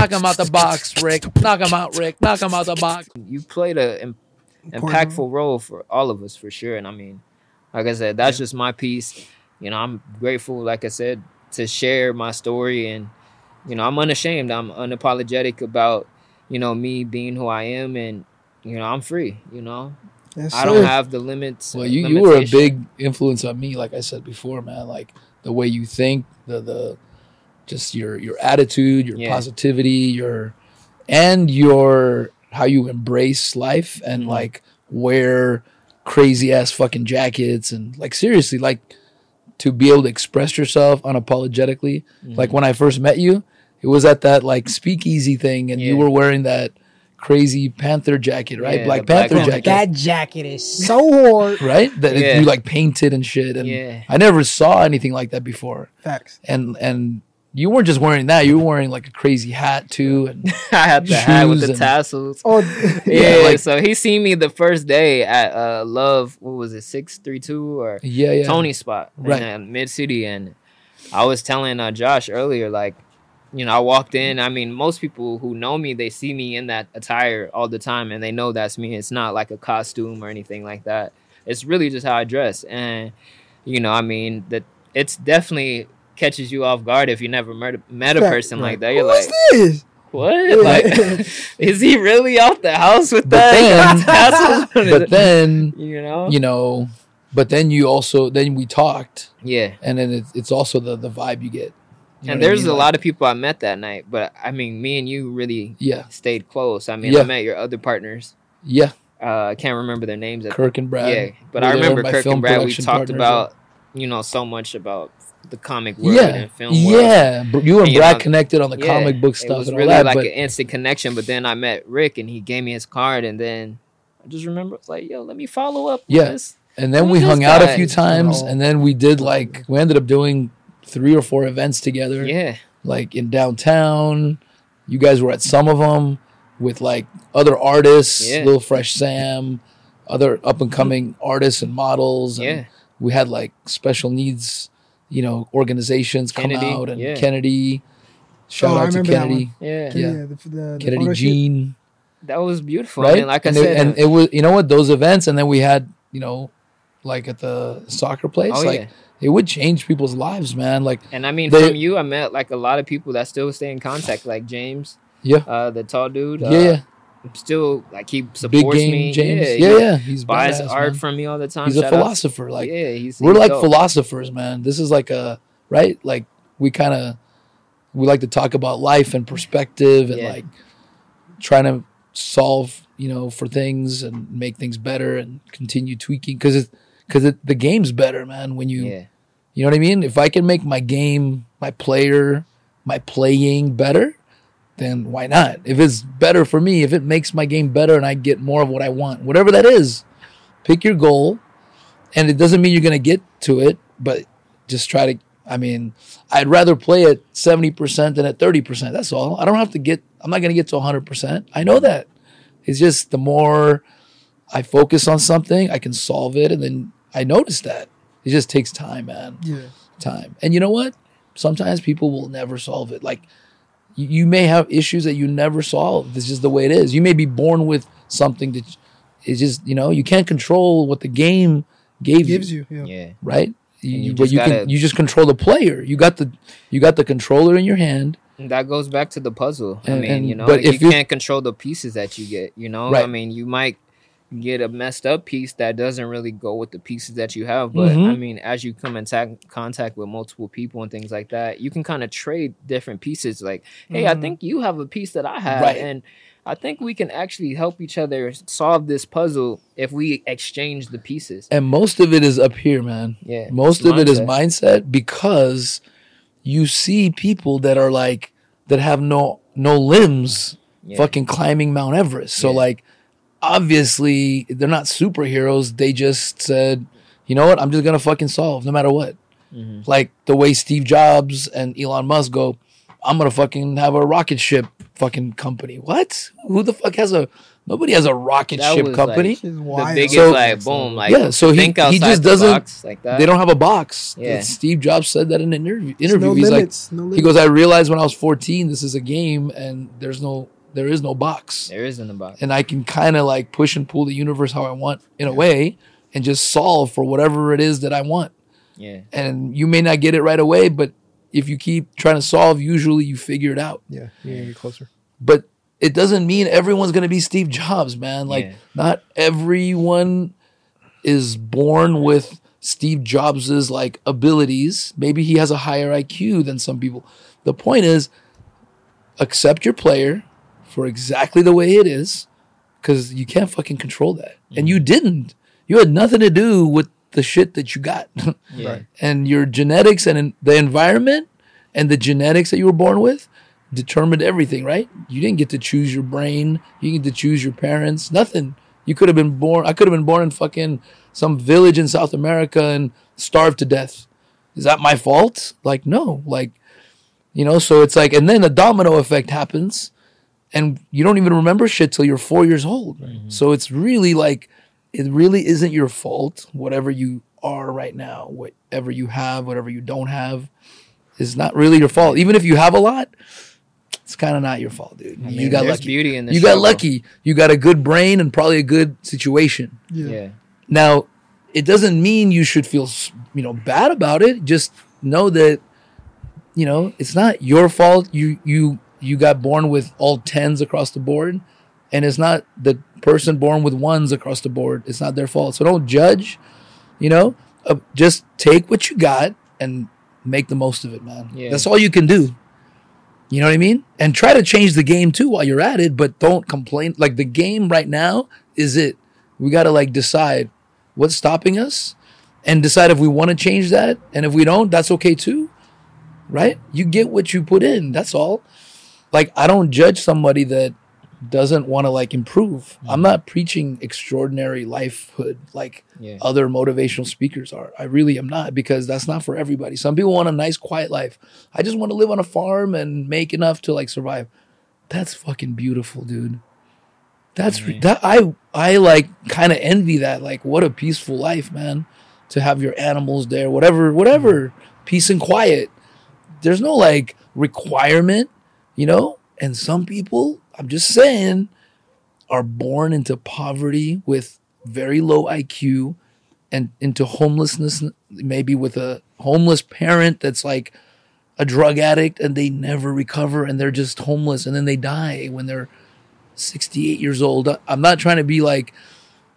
Knock him out the box, Rick. Knock him out, Rick. Knock him out the box. You played an im- Important impactful role for all of us for sure. And I mean, like I said, that's just my piece. You know, I'm grateful, like I said, to share my story and you know, I'm unashamed. I'm unapologetic about, you know, me being who I am and you know, I'm free, you know. Yes, I don't sir. have the limits. Well, you, you were a big influence on me, like I said before, man. Like the way you think, the the just your your attitude, your Yeah. positivity, your and your how you embrace life and Mhm. like wear crazy ass fucking jackets and like seriously, like to be able to express yourself unapologetically. Mhm. Like when I first met you, it was at that like speakeasy thing, and you were wearing that crazy Panther jacket, right? Yeah, Black the Black Panther Panther jacket That jacket is so hard. right? That it- you like painted and shit. And Yeah. I never saw anything like that before. Facts. And and you weren't just wearing that; you were wearing like a crazy hat too. And I had the hat with the and- tassels. Oh, Yeah, Yeah, like- so he seen me the first day at uh Love, what was it, six three two or yeah, yeah, Tony spot Right. in Mid City, and I was telling uh, Josh earlier, like, you know, I walked in. I mean, most people who know me, they see me in that attire all the time, and they know that's me. It's not like a costume or anything like that. It's really just how I dress, and you know, I mean, that it's definitely catches you off guard if you never met a, met a Right, person like that. You're like, this? what? Like, is he really out the house with But that? his- But then you know, you know, but then you also then we talked, yeah. and then it's, it's also the the vibe you get. You and what I there's mean? a Like, lot of people I met that night, but I mean, me and you really yeah, stayed close. I mean, Yeah. I met your other partners. yeah. Uh, I can't remember their names. At Kirk and Brad. yeah, but I remember Kirk and Brad. We talked partners, about, you know, so much about the comic world yeah, and film world. yeah. Br- You and And, you Brad know, connected on the Yeah, comic book stuff. It was and really all that. like but an instant connection. But then I met Rick, and he gave me his card, and then I just remember it's like, yo, let me follow up. with Yeah. And then we hung out a few times, Oh. and then we did like we ended up doing three or four events together, yeah, like in downtown. You guys were at some of them with like other artists, Yeah. Lil Fresh Sam, other up and coming artists and models. And yeah, we had like special needs, you know, organizations come out and yeah. Kennedy. Shout Oh, I out to remember that Kennedy, yeah. Yeah. the, the, the Kennedy photo shoot. Jean, That was beautiful. right? And like I said, it, and uh, it was you know what those events, and then we had you know, like at the soccer place, oh like yeah. it would change people's lives, man. Like And I mean, They- from you, I met like a lot of people that still stay in contact, like James, Yeah. uh, the tall dude. yeah, uh, yeah, Still, like he big supports game me. James. Yeah, Yeah, yeah, he he's buys badass, art man. from me all the time. He's a Shout out- philosopher. Like yeah, he's we're he's like dope. philosophers, man. This is like a right. Like we kind of we like to talk about life and perspective and Yeah. like trying to solve you know for things and make things better and continue tweaking because it because it, the game's better, man. When you Yeah, You know what I mean? If I can make my game, my player, my playing better, then why not? If it's better for me, if it makes my game better and I get more of what I want, whatever that is, pick your goal. And it doesn't mean you're going to get to it, but just try to. I mean, I'd rather play at 70% than at 30%. That's all. I don't have to get, I'm not going to get to 100%. I know that. It's just the more I focus on something, I can solve it. And then I notice that. It just takes time, man Yeah. time. And you know what? Sometimes people will never solve it. Like you, you may have issues that you never solve. This is the way it is. You may be born with something that is just you know you can't control what the game gave Gives you, you. Yeah. yeah, right? You, you but you gotta- can you just control the player. You got the you got the controller in your hand. That goes back to the puzzle. I mean, and- you know, but like, if you you- can't control the pieces that you get. You know, Right. I mean, you might get a messed up piece that doesn't really go with the pieces that you have. But Mhm. I mean, as you come in ta- contact with multiple people and things like that, you can kind of trade different pieces. Like, hey, I Mhm. think you have a piece that I have, Right. and I think we can actually help each other solve this puzzle if we exchange the pieces. And most of it is up here, man. Yeah, Most of it is mindset. mindset because you see people that are like that have no no limbs Yeah. fucking climbing Mount Everest. So Yeah. like obviously they're not superheroes. They just said, you know what, I'm just gonna fucking solve no matter what. Mhm. Like the way Steve Jobs and Elon Musk go, I'm gonna fucking have a rocket ship fucking company. What? Who the fuck has a? Nobody has a rocket That ship was, company. like, Shit's the wild. biggest So- like boom like Yeah, so he- think he outside just doesn't- box like that. they don't have a box. Yeah. Steve Jobs said that in an interview. Interview. no He's like, limits. no limits. he goes, I realized when I was 14, this is a game, and there's no, there is no box, there isn't a box. and I can kind of like push and pull the universe how I want in a way, and just solve for whatever it is that I want. Yeah, And you may not get it right away, but if you keep trying to solve, usually you figure it out. yeah, you're get closer. but it doesn't mean everyone's going to be Steve Jobs, man. Like Yeah. not everyone is born with Steve Jobs's like abilities. Maybe he has a higher IQ than some people. The point is accept your player for exactly the way it is cuz you can't fucking control that. And you mm-hmm. didn't. You had nothing to do with the shit that you got. yeah, Right. and your genetics and the environment and the genetics that you were born with determined everything, right? You didn't get to choose your brain. You didn't get to choose your parents. Nothing. You could have been born. I could have been born in fucking some village in South America and starved to death. Is that my fault? Like, no. Like, you know, so it's like, and then the domino effect happens and you don't even remember shit till you're four years old. Mm-hmm. So it's really like, it really isn't your fault. Whatever you are right now, whatever you have, whatever you don't have, is not really your fault. Even if you have a lot, it's kind of not your fault, dude. I you mean, got there's lucky. beauty in the You got struggle. lucky. You got a good brain and probably a good situation. Yeah. Yeah, Now, it doesn't mean you should feel, you know, bad about it. Just know that, you know, it's not your fault. You you you got born with all tens across the board, and it's not the person born with ones across the board. It's not their fault. So don't judge. You know, uh, just take what you got and make the most of it, man. Yeah. That's all you can do. You know what I mean? And try to change the game too while you're at it, but don't complain. Like the game right now is it. We got to like decide what's stopping us and decide if we want to change that. And if we don't, that's okay too. Right? You get what you put in. That's all. Like I don't judge somebody that doesn't want to like improve. I'm mm-hmm. not preaching extraordinary lifehood like yeah, other motivational speakers are. I really am not because that's not for everybody. Some people want a nice quiet life. I just want to live on a farm and make enough to like survive. That's fucking beautiful, dude. That's re- that I I like kind of envy that. Like what a peaceful life, man. To have your animals there, whatever, whatever, mm-hmm. peace and quiet. There's no like requirement, you know? And some people, I'm just saying, are born into poverty with very low IQ and into homelessness, maybe with a homeless parent that's like a drug addict and they never recover and they're just homeless and then they die when they're 68 years old. I'm not trying to be like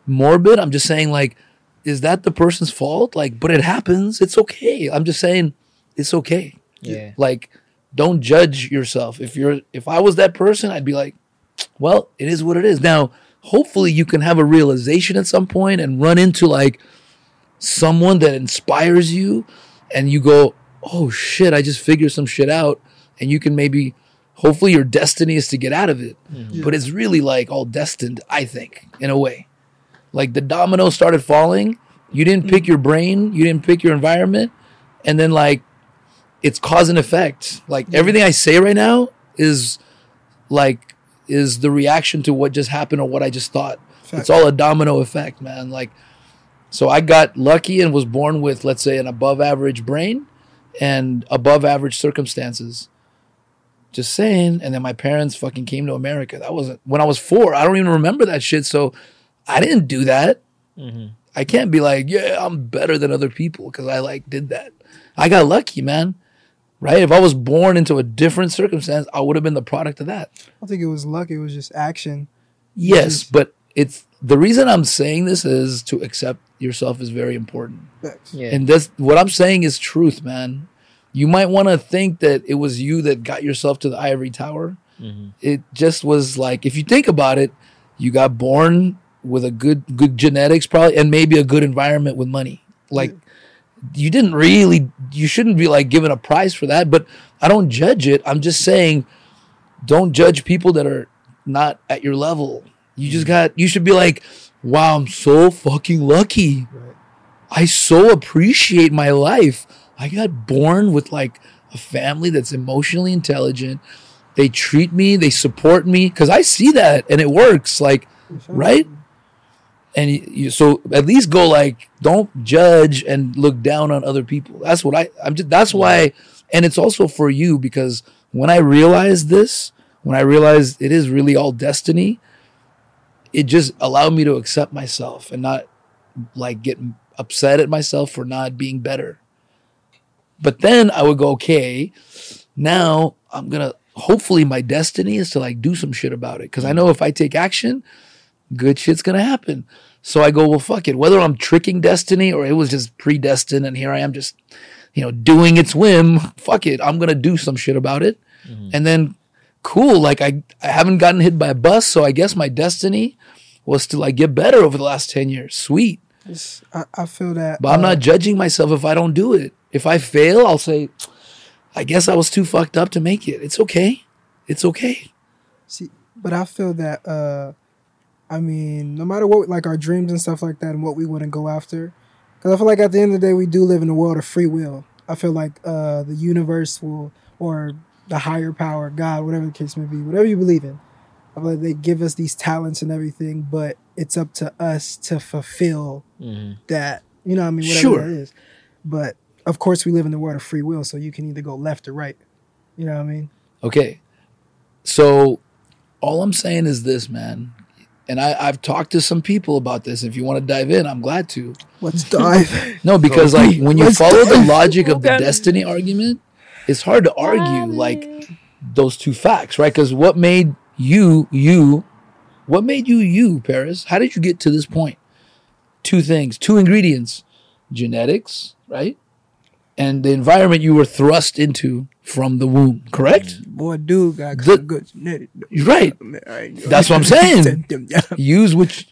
morbid. I'm just saying, like, is that the person's fault? Like, but it happens. It's okay. I'm just saying it's okay. yeah, Like, don't judge yourself. If you're if I was that person, I'd be like, well, it is what it is. Now, hopefully you can have a realization at some point and run into like someone that inspires you and you go, "Oh shit, I just figured some shit out." And you can maybe hopefully your destiny is to get out of it. Mm-hmm. But it's really like all destined, I think, in a way. Like the domino started falling, you didn't pick mm. your brain, you didn't pick your environment, and then like it's cause and effect. Like everything I say right now is like is the reaction to what just happened or what I just thought. Fact. It's all a domino effect, man. Like so I got lucky and was born with let's say an above average brain and above average circumstances. Just saying. And then my parents fucking came to America. That wasn't when I was 4. I don't even remember that shit. So I didn't do that. Mhm. I can't be like, yeah, I'm better than other people because I like did that. I got lucky, man. Right? If I was born into a different circumstance, I would have been the product of that. I don't think it was luck. It was just action. Yes, but it's the reason I'm saying this is to accept yourself is very important. Facts. yeah. And this what I'm saying is truth, man. You might want to think that it was you that got yourself to the ivory tower. Mhm. It just was like if you think about it, you got born with a good good genetics probably and maybe a good environment with money. Like you didn't really you shouldn't be like given a prize for that, but I don't judge it. I'm just saying don't judge people that are not at your level. You just got you should be like, "Wow, I'm so fucking lucky." Right. I so appreciate my life. I got born with like a family that's emotionally intelligent, they treat me, they support me because I see that and it works. Like, right? And you, you, so at least go like, don't judge and look down on other people. That's what I. I'm just. That's why, and it's also for you because when I realized this, when I realized it is really all destiny, it just allowed me to accept myself and not like get upset at myself for not being better. But then I would go, okay, now I'm gonna hopefully my destiny is to like do some shit about it. Cause I mm. know if I take action, good shit's gonna happen. So I go, well, fuck it. Whether I'm tricking destiny or it was just predestined and here I am just, you know, doing its whim, fuck it. I'm gonna do some shit about it. And then cool, like I, I haven't gotten hit by a bus, so I guess my destiny was to like get better over the last 10 years. Sweet. I, I feel that. But I'm uh, not judging myself if I don't do it. If I fail, I'll say, I guess I was too fucked up to make it. It's okay. It's okay. See, but I feel that. uh I mean, no matter what, like our dreams and stuff like that, and what we want to go after, because I feel like at the end of the day, we do live in a world of free will. I feel like uh the universe will, or the higher power, God, whatever the case may be, whatever you believe in. I feel like they give us these talents and everything, but it's up to us to fulfill Mhm. that. You know, what I mean, whatever Sure. that is. But of course, we live in the world of free will, so you can either go left or right. You know what I mean? Okay. So all I'm saying is this, man. And I, I've talked to some people about this. If you want to dive in, I'm glad to. Let's dive. No, because like when you Let's follow the logic of the destiny argument, it's hard to argue like those two facts, right? Because what made you you? What made you you, Paris? How did you get to this point? Two things, two ingredients: genetics, right, and the environment you were thrust into from the womb. Correct. Mm. Boy, dude got The- good genetic. You're right. That's what I'm saying. Use what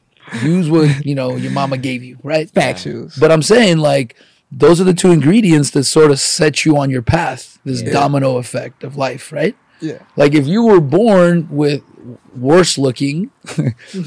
use what you know your mama gave you, right? Factuals. But I'm saying like those are the two ingredients that sort of set you on your path. This Yeah. domino effect of life, right? Yeah. Like if you were born with worse looking,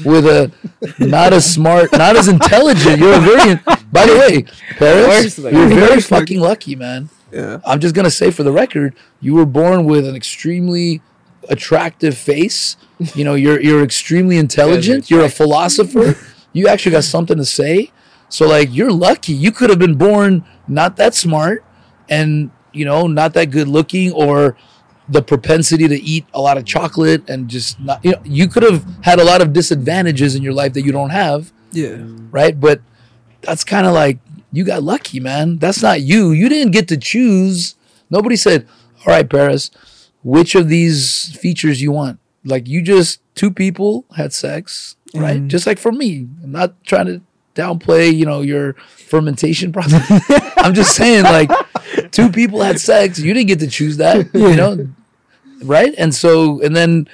with a not as smart, not as intelligent, you're a very. By the way, Paris, you're very fucking lucky, man. Yeah. I'm just gonna say for the record, you were born with an extremely attractive face. You know, you're you're extremely intelligent. You're a philosopher. You actually got something to say. So like, you're lucky. You could have been born not that smart, and you know, not that good looking, or the propensity to eat a lot of chocolate and just not. You know, you could have had a lot of disadvantages in your life that you don't have Yeah. right? But that's kind of like you got lucky, man. That's not you. You didn't get to choose. Nobody said, "All right, Paris, which of these features you want?" Like you just two people had sex, right? Mhm. Just like for me. I'm not trying to downplay, you know, your fermentation process. I'm just saying, like, two people had sex. You didn't get to choose that, you know, right? And so, and then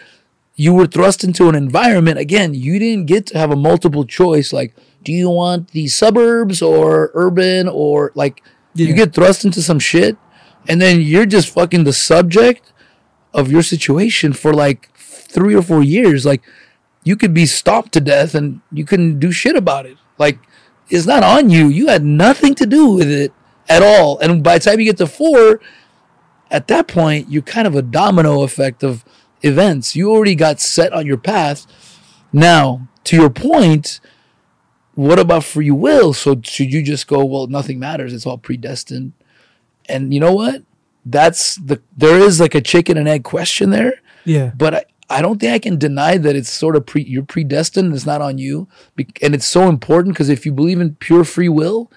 you were thrust into an environment again you didn't get to have a multiple choice like do you want the suburbs or urban or like you get thrust into some shit and then you're just fucking the subject of your situation for like three or four years like you could be stomped to death and you couldn't do shit about it like it's not on you you had nothing to do with it at all and by the time you get to four at that point, you're kind of a domino effect of events. You already got set on your path. Now, to your point, what about free will? So should you just go, well, nothing matters. It's all predestined. And you know what? That's the there is like a chicken and egg question there, Yeah. but I, I don't think I can deny that it's sort of pre you're predestined. It's not on you. And it's so important because if you believe in pure free will,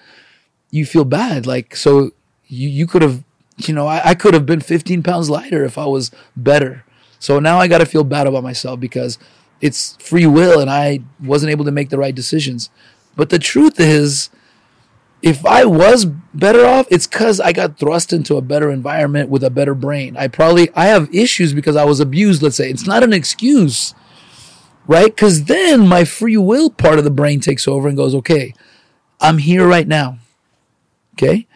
you feel bad. Like so you you could have you know, I, I could have been 15 pounds lighter if I was better. So now I got to feel bad about myself because it's free will and I wasn't able to make the right decisions. But the truth is, if I was better off, it's because I got thrust into a better environment with a better brain. I probably I have issues because I was abused. Let's say it's not an excuse, right? Because then my free will part of the brain takes over and goes, okay, I'm here right now. Okay,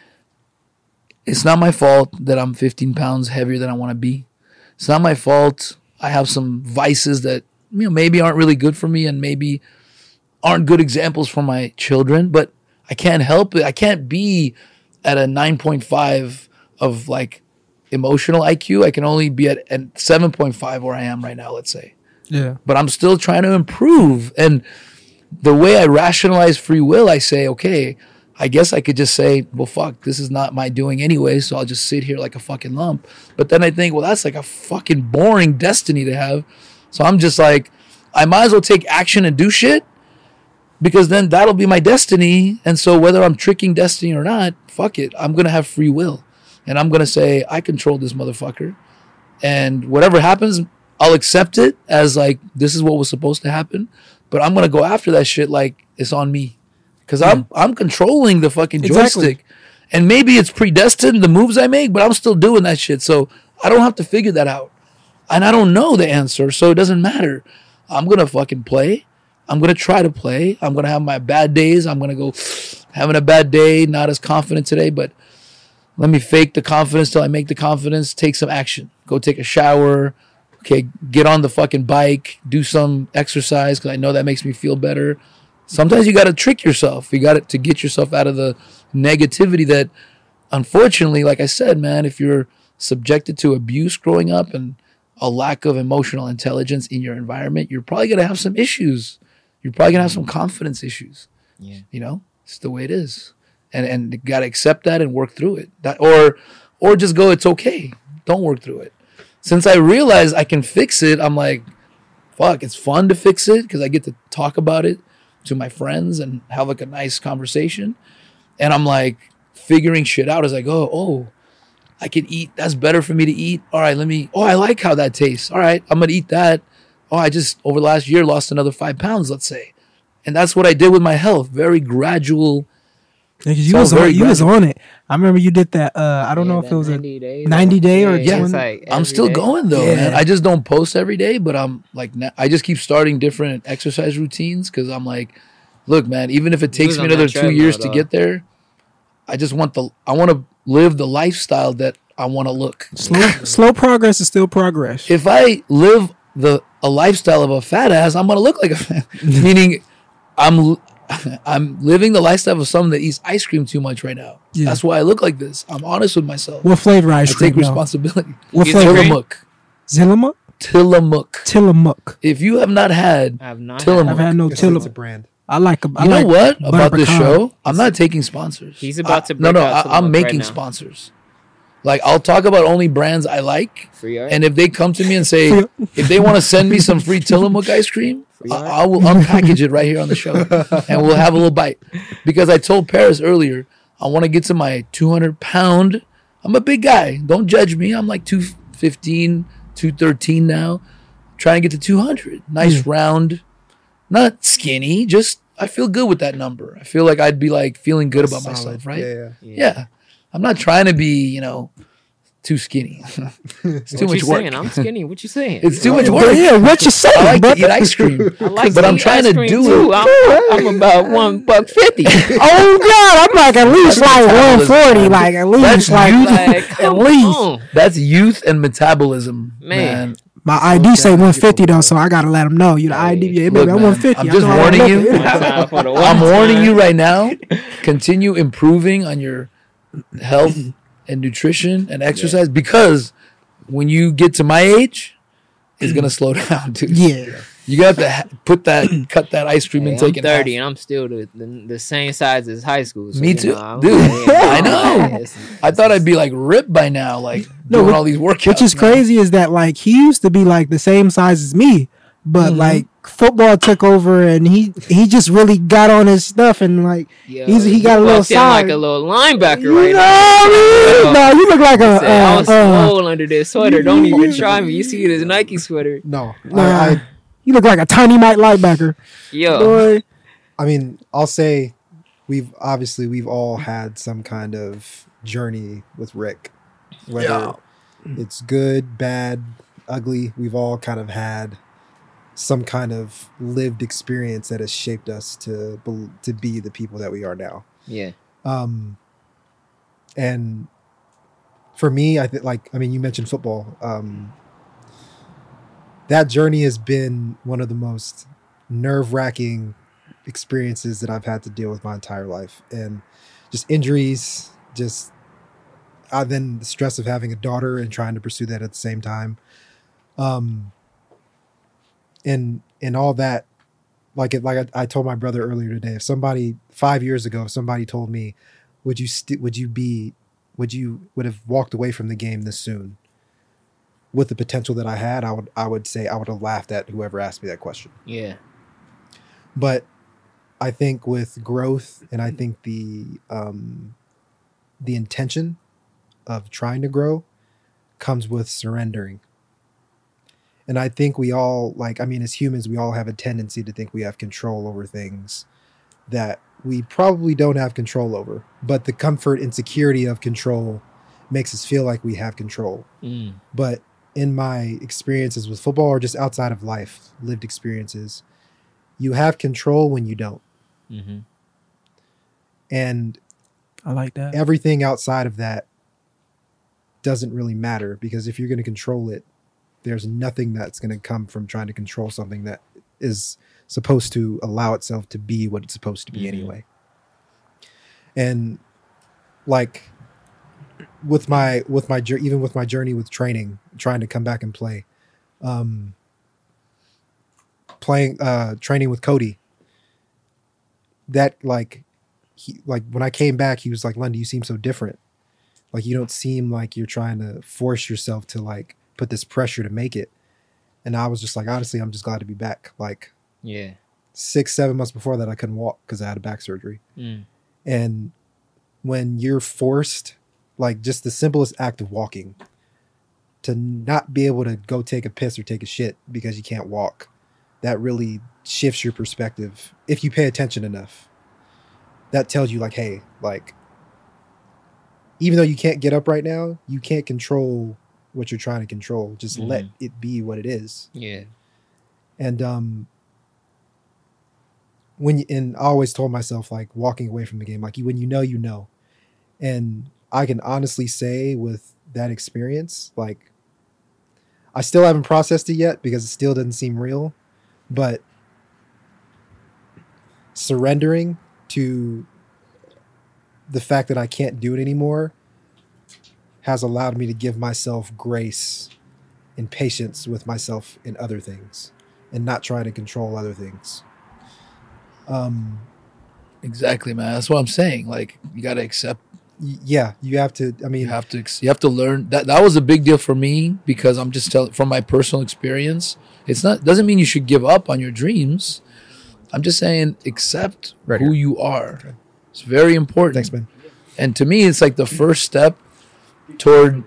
it's not my fault that I'm 15 pounds heavier than I want to be. It's not my fault. I have some vices that you know maybe aren't really good for me and maybe aren't good examples for my children, but I can't help it. I can't be at a 9.5 of like emotional IQ. I can only be at, at 7.5 where I am right now, let's say. Yeah. But I'm still trying to improve. And the way I rationalize free will, I say, okay, I guess I could just say, well, fuck, this is not my doing anyway, so I'll just sit here like a fucking lump. But then I think, well, that's like a fucking boring destiny to have. So I'm just like, I might as well take action and do shit because then that'll be my destiny. And so whether I'm tricking destiny or not, fuck it, I'm gonna have free will, and I'm gonna say I control this motherfucker, and whatever happens, I'll accept it as like this is what was supposed to happen. But I'm gonna go after that shit like it's on me, because I'm I'm controlling the fucking Exactly. joystick, and maybe it's predestined the moves I make, but I'm still doing that shit. So I don't have to figure that out, and I don't know the answer, so it doesn't matter. I'm gonna fucking play. I'm gonna try to play. I'm gonna have my bad days. I'm gonna go having a bad day, not as confident today, but let me fake the confidence till I make the confidence. Take some action. Go take a shower. Okay, get on the fucking bike. Do some exercise because I know that makes me feel better. Sometimes you got to trick yourself. You got to to get yourself out of the negativity that, unfortunately, like I said, man, if you're subjected to abuse growing up and a lack of emotional intelligence in your environment, you're probably gonna have some issues. You're probably gonna have some confidence issues. Yeah. You know, it's the way it is, and and you gotta accept that and work through it. That or or just go, it's okay. Don't work through it. Since I realize I can fix it, I'm like, fuck, it's fun to fix it because I get to talk about it to my friends and have like a nice conversation. And I'm like figuring shit out as I go. Oh, I can eat. That's better for me to eat. All right, let me. Oh, I like how that tastes. All right, I'm gonna eat that. Oh, I just over the last year lost another five pounds. Let's say, and that's what I did with my health. Very gradual. Yeah, 'cause you So was on, very you was on it. I remember you did that. Uh, I don't Yeah, know if it that was a 90 day, 90 day or yeah, twen- it's like I'm still day. going though, Yeah. man. I just don't post every day, but I'm like, I just keep starting different exercise routines because I'm like, look, man, even if it takes me another two years to get there, I just want the, I want to live the lifestyle that I want to look. slow. slow progress is still progress. if I live the a lifestyle of a fat ass, I'm gonna look like a fat. Meaning, I'm I'm living the lifestyle of someone that eats ice cream too much right now. Yeah. That's why I look like this. I'm honest with myself. what flavor I ice cream? take though? responsibility. What You flavor? agree? Tillamook. Tillamook. Tillamook. Tillamook. If you have not had I have not. Tillamook. I've had no It's, it's a brand. I like. a- I You know like what butter about this show? I'm not taking sponsors. He's about to I- no, break no. out I, I'm right making now. sponsors. Like I'll talk about only brands I like, Free art. and if they come to me and say if they want to send me some free Tillamook ice cream, I. I will unpackage it right here on the show, and we'll have a little bite. Because I told Paris earlier, I want to get to my 200 pound. I'm a big guy. Don't judge me. I'm like 215, 213 now. Trying to get to 200. Nice hmm. round, not skinny. Just I feel good with that number. I feel like I'd be like feeling good about Solid. myself, right? Yeah, yeah. Yeah. I'm not trying to be, you know, too skinny. it's too what much you work. saying? I'm skinny. What you saying? It's too much work. yeah, what you saying? I like bro? to eat ice cream. I like but to I'm eat trying ice to do too. it. I'm, I'm about one buck fifty. oh God, I'm like at least like 140, like at That's least like, youth. like, at least. on. That's youth and metabolism, Man. man. My ID say 150 though, so I gotta let them know. You the ID, yeah, look, baby, I'm 150. I'm just know how to warning you. it. One time for the one I'm warning you right now. Continue improving on your health and nutrition and exercise because when you get to my age, it's gonna slow down, dude. Yeah, You got to ha- put that, cut that ice cream Hey, intake I'm in half. 30 and I'm still the, the, the same size as high school. So, Me you too. know, Dude, yeah, I know. I thought I'd be like ripped by now, like No, doing which- all these workouts. which is man. crazy is that like he used to be like the same size as me, but Mhm. like football took over and he he just really got on his stuff and like Yo, He's- he got a little walks in like a little linebacker you right know now. what I mean? No, you look like a Say, I was uh, uh, under this sweater. Don't even try me. You see this Nike sweater. No, nah, I, I, you look like a tiny Mike linebacker. Yo, Boy, I mean, I'll say we've obviously we've all had some kind of journey with Rick, whether Yeah. it's good, bad, ugly. We've all kind of had some kind of lived experience that has shaped us to to be the people that we are now. yeah, Um, and for me, I think like I mean, you mentioned football. Um, that journey has been one of the most nerve wracking experiences that I've had to deal with my entire life, and just injuries, just uh, then the stress of having a daughter and trying to pursue that at the same time. Um, and and all that, like it, like I, I told my brother earlier today, if somebody five years ago, if somebody told me, would you st- would you be, would you would have walked away from the game this soon? With the potential that I had, I would I would say I would have laughed at whoever asked me that question Yeah. but I think with growth and I think the um, the intention of trying to grow comes with surrendering. And I think we all like I mean as humans we all have a tendency to think we have control over things that we probably don't have control over. But the comfort and security of control makes us feel like we have control Mm. but in my experiences with football or just outside of life lived experiences you have control when you don't Mm-hmm. and I like that. everything outside of that doesn't really matter because if you're going to control it there's nothing that's going to come from trying to control something that is supposed to allow itself to be what it's supposed to be Mhm. anyway and like with my with my even with my journey with training trying to come back and play um playing uh training with Cody that like he like when I came back he was like Lundy you seem so different like you don't seem like you're trying to force yourself to like put this pressure to make it and I was just like honestly I'm just glad to be back like Yeah. six seven months before that I couldn't walk because I had a back surgery Mm. and when you're forced like just the simplest act of walking to not be able to go take a piss or take a shit because you can't walk that really shifts your perspective if you pay attention enough that tells you like hey like even though you can't get up right now you can't control what you're trying to control just let Mhm. it be what it is Yeah. and um when you, and I always told myself like walking away from the game like you when you know you know and I can honestly say with that experience like I still haven't processed it yet because it still doesn't seem real but surrendering to the fact that I can't do it anymore has allowed me to give myself grace and patience with myself in other things and not try to control other things. Um, Exactly, man. That's what I'm saying. Like you got to accept. yeah, you have to. I mean, You have to. ex- You have to learn that. That was a big deal for me because I'm just telling from my personal experience. It's not doesn't mean you should give up on your dreams. I'm just saying accept Right who here. you are. It's very important. thanks, man. And to me, it's like the first step toward.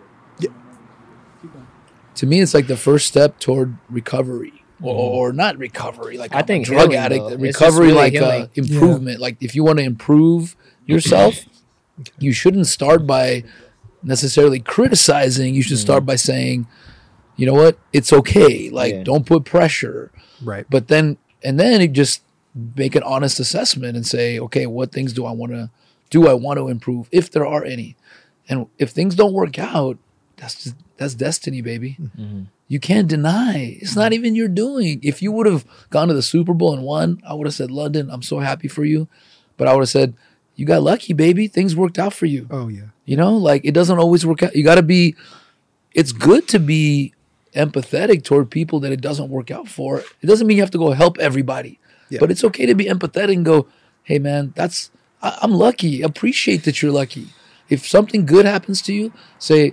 To me, it's like the first step toward recovery, or, or not recovery. Like Mm-hmm. I I'm think drug healing, addict. though. Recovery, really like uh, healing. improvement. Like if you want to improve yourself, you shouldn't start by necessarily criticizing. You should start by saying, you know what, it's okay. Like Yeah. don't put pressure. Right. But then and then you just make an honest assessment and say, okay, what things do I want to do? I want to improve if there are any, and if things don't work out, that's just, that's destiny, baby. Mhm. You can't deny. It's not even your doing. If you would have gone to the Super Bowl and won, I would have said, London, I'm so happy for you. But I would have said, you got lucky, baby. Things worked out for you. Oh yeah. You know, like it doesn't always work out. You got to be, it's good to be empathetic toward people that it doesn't work out for. It doesn't mean you have to go help everybody, Yeah. but it's okay to be empathetic and go, hey, man, that's, I, I'm lucky. Appreciate that you're lucky. If something good happens to you, say,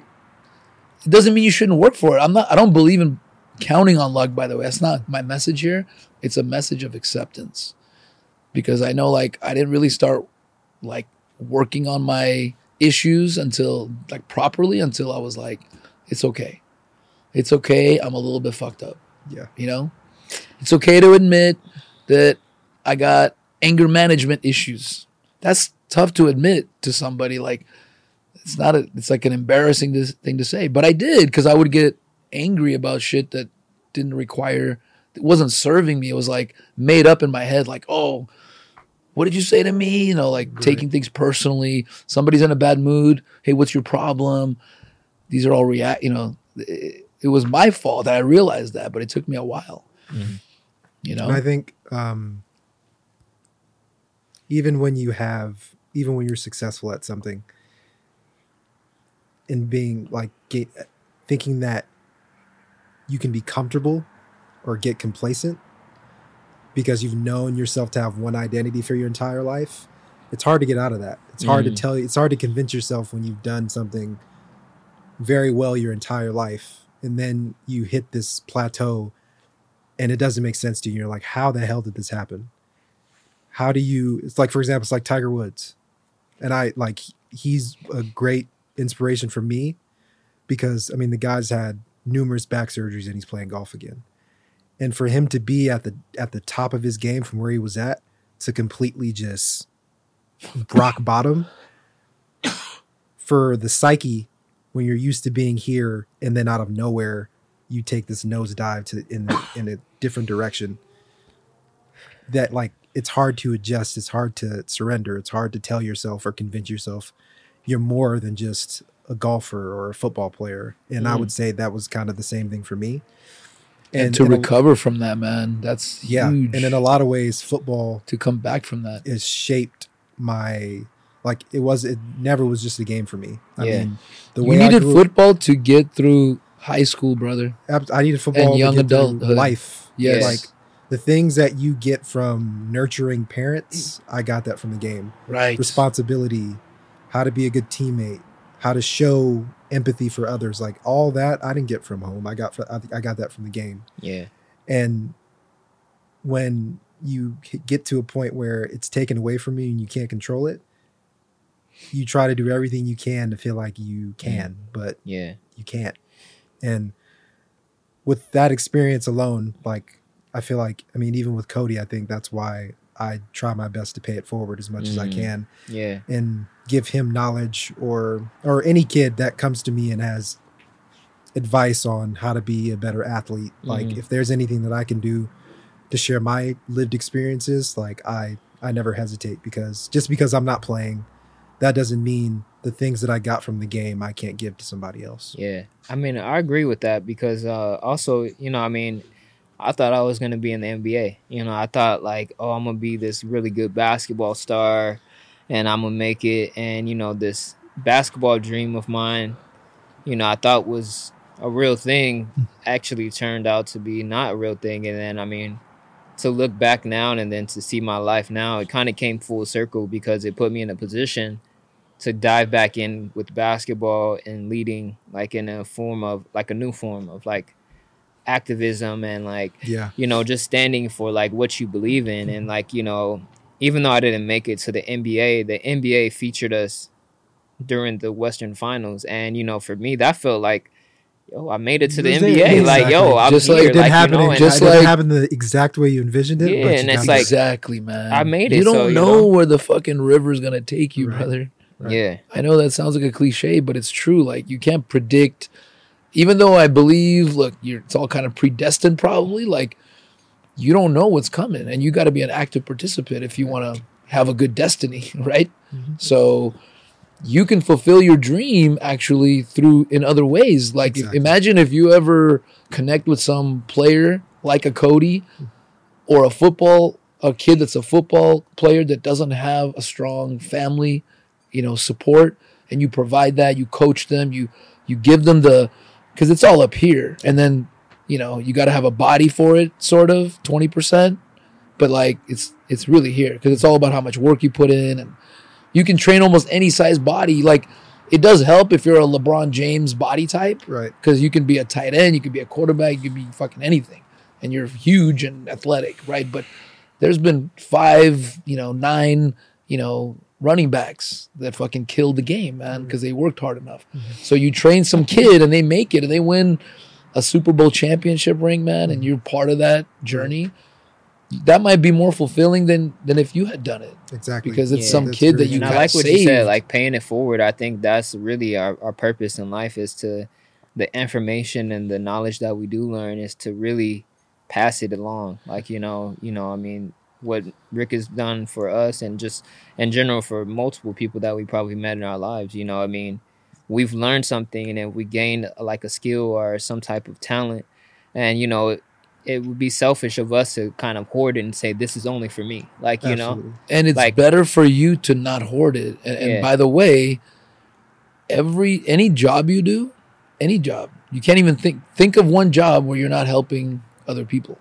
it doesn't mean you shouldn't work for it. I'm not, I don't believe in counting on luck, by the way. That's not my message here. It's a message of acceptance because I know, like, I didn't really start like working on my issues until like properly until I was like, it's okay. It's okay. I'm a little bit fucked up. Yeah. You know? It's okay to admit that I got anger management issues. That's tough to admit to somebody. Like, it's not a, it's like an embarrassing dis- thing to say, but I did because I would get angry about shit that didn't require, it wasn't serving me. It was like made up in my head, like, oh, what did you say to me? You know, like Right. taking things personally. Somebody's in a bad mood. Hey, what's your problem? These are all react. You know, it, it was my fault that I realized that, but it took me a while. Mhm. You know, And I think um, even when you have, even when you're successful at something, in being like get, thinking that you can be comfortable or get complacent because you've known yourself to have one identity for your entire life. It's hard to get out of that. It's hard Mm. to tell you. It's hard to convince yourself when you've done something very well your entire life, and then you hit this plateau, and it doesn't make sense to you. You're like, how the hell did this happen? How do you? It's like, for example, it's like Tiger Woods, and I like he's a great inspiration for me because I mean the guy's had numerous back surgeries and he's playing golf again. And for him to be at the at the top of his game from where he was at to completely just rock bottom for the psyche when you're used to being here and then out of nowhere you take this nosedive to in in a different direction that like it's hard to adjust it's hard to surrender it's hard to tell yourself or convince yourself you're more than just a golfer or a football player and i Mm. would say that was kind of the same thing for me And, to in a- recover from that, man, that's yeah huge. and in a lot of ways football to come back from that is shaped my like it was it never was just a game for me i Yeah. mean the You way I needed grew- football to get through high school, brother. I needed football and young to adulthood. life. Yes. Like the things that you get from nurturing parents, I got that from the game. Right. Responsibility, how to be a good teammate, how to show empathy for others, like all that I didn't get from home. I got I I got that from the game. Yeah. And when you get to a point where it's taken away from you and you can't control it, you try to do everything you can to feel like you mm. can, but Yeah. you can't. And with that experience alone, like I feel like I mean, even with Cody, I think that's why I try my best to pay it forward as much as I Mm. can Yeah. and give him knowledge or or any kid that comes to me and has advice on how to be a better athlete. Like Mhm. if there's anything that I can do to share my lived experiences, like I I never hesitate because just because I'm not playing, that doesn't mean the things that I got from the game I can't give to somebody else. Yeah. I mean, I agree with that because uh also, you know, I mean, I thought I was going to be in the NBA. You know, I thought like, oh, I'm going to be this really good basketball star and I'm going to make it and you know, this basketball dream of mine, you know, I thought was a real thing actually turned out to be not a real thing and then I mean, to look back now and then to see my life now, it kind of came full circle because it put me in a position to dive back in with basketball and leading like in a form of like a new form of like activism and like Yeah. you know just standing for like what you believe in and mm-hmm. like you know even though I didn't make it to the NBA the NBA featured us during the Western Finals and you know for me that felt like yo I made it to the You was. NBA like yo I'm Just here like it didn't like, happen. you know, in- just it like- happen the exact way you envisioned it. Yeah, but and it's like- exactly, man. I made it. You don't so, you know, know. where the fucking river's gonna take you, Right. brother. Right. yeah I know that sounds like a cliche, but it's true. Like you can't predict. Even though I believe, look, you're, it's all kind of predestined. Probably, like you don't know what's coming, and you got to be an active participant if you want to have a good destiny, right? Mhm. So you can fulfill your dream actually through in other ways. Like if- imagine if you ever connect with some player like a Cody or a football a kid that's a football player that doesn't have a strong family, you know, support and you provide that, you coach them, you you give them the cuz it's all up here. And then, you know, you got to have a body for it sort of 20%, but like it's it's really here cuz it's all about how much work you put in. And you can train almost any size body. Like it does help if you're a LeBron James body type. Right. because you can be a tight end, you can be a quarterback, you can be fucking anything, and you're huge and athletic, right? But there's been five, you know, nine, you know, running backs that fucking killed the game, man, mm-hmm. because they worked hard enough. Mm-hmm. So you train some kid and they make it and they win a Super Bowl championship ring, man, and mm-hmm. you're part of that journey. That might be more fulfilling than than if you had done it Exactly. because it's Yeah. some That's kid that you and I kinda like what saved. you said, like paying it forward. I think that's really our, our purpose in life is to the information and the knowledge that we do learn is to really pass it along. Like, you know, you know, I mean, what Rick has done for us and just in general for multiple people that we probably met in our lives, you know, I mean, we've learned something and we gained like a skill or some type of talent and you know, it, it would be selfish of us to kind of hoard it and say this is only for me. Like, you know, and it's Like- better for you to not hoard it. And, and by the way, every any job you do, any job, you can't even think think of one job where you're not helping other people.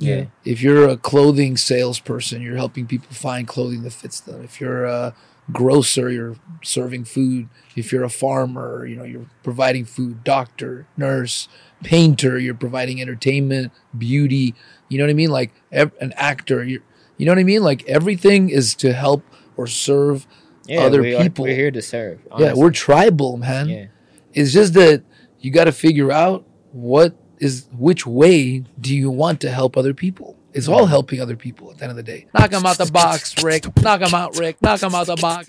Yeah. If you're a clothing salesperson, you're helping people find clothing that fits them. If you're a grocer, you're serving food. If you're a farmer, you know, you're providing food. Doctor, nurse, painter, you're providing entertainment, beauty. You know what I mean? Like ev- an actor, you you know what I mean? Like everything is to help or serve Yeah, other we are- people. we're here to serve. Yeah, we're tribal, man. Yeah. It's just that you got to figure out what is which way do you want to help other people. It's all mm. helping other people at the end of the day. Knock them out the box, Rick. Knock them out, Rick. Knock them out the box.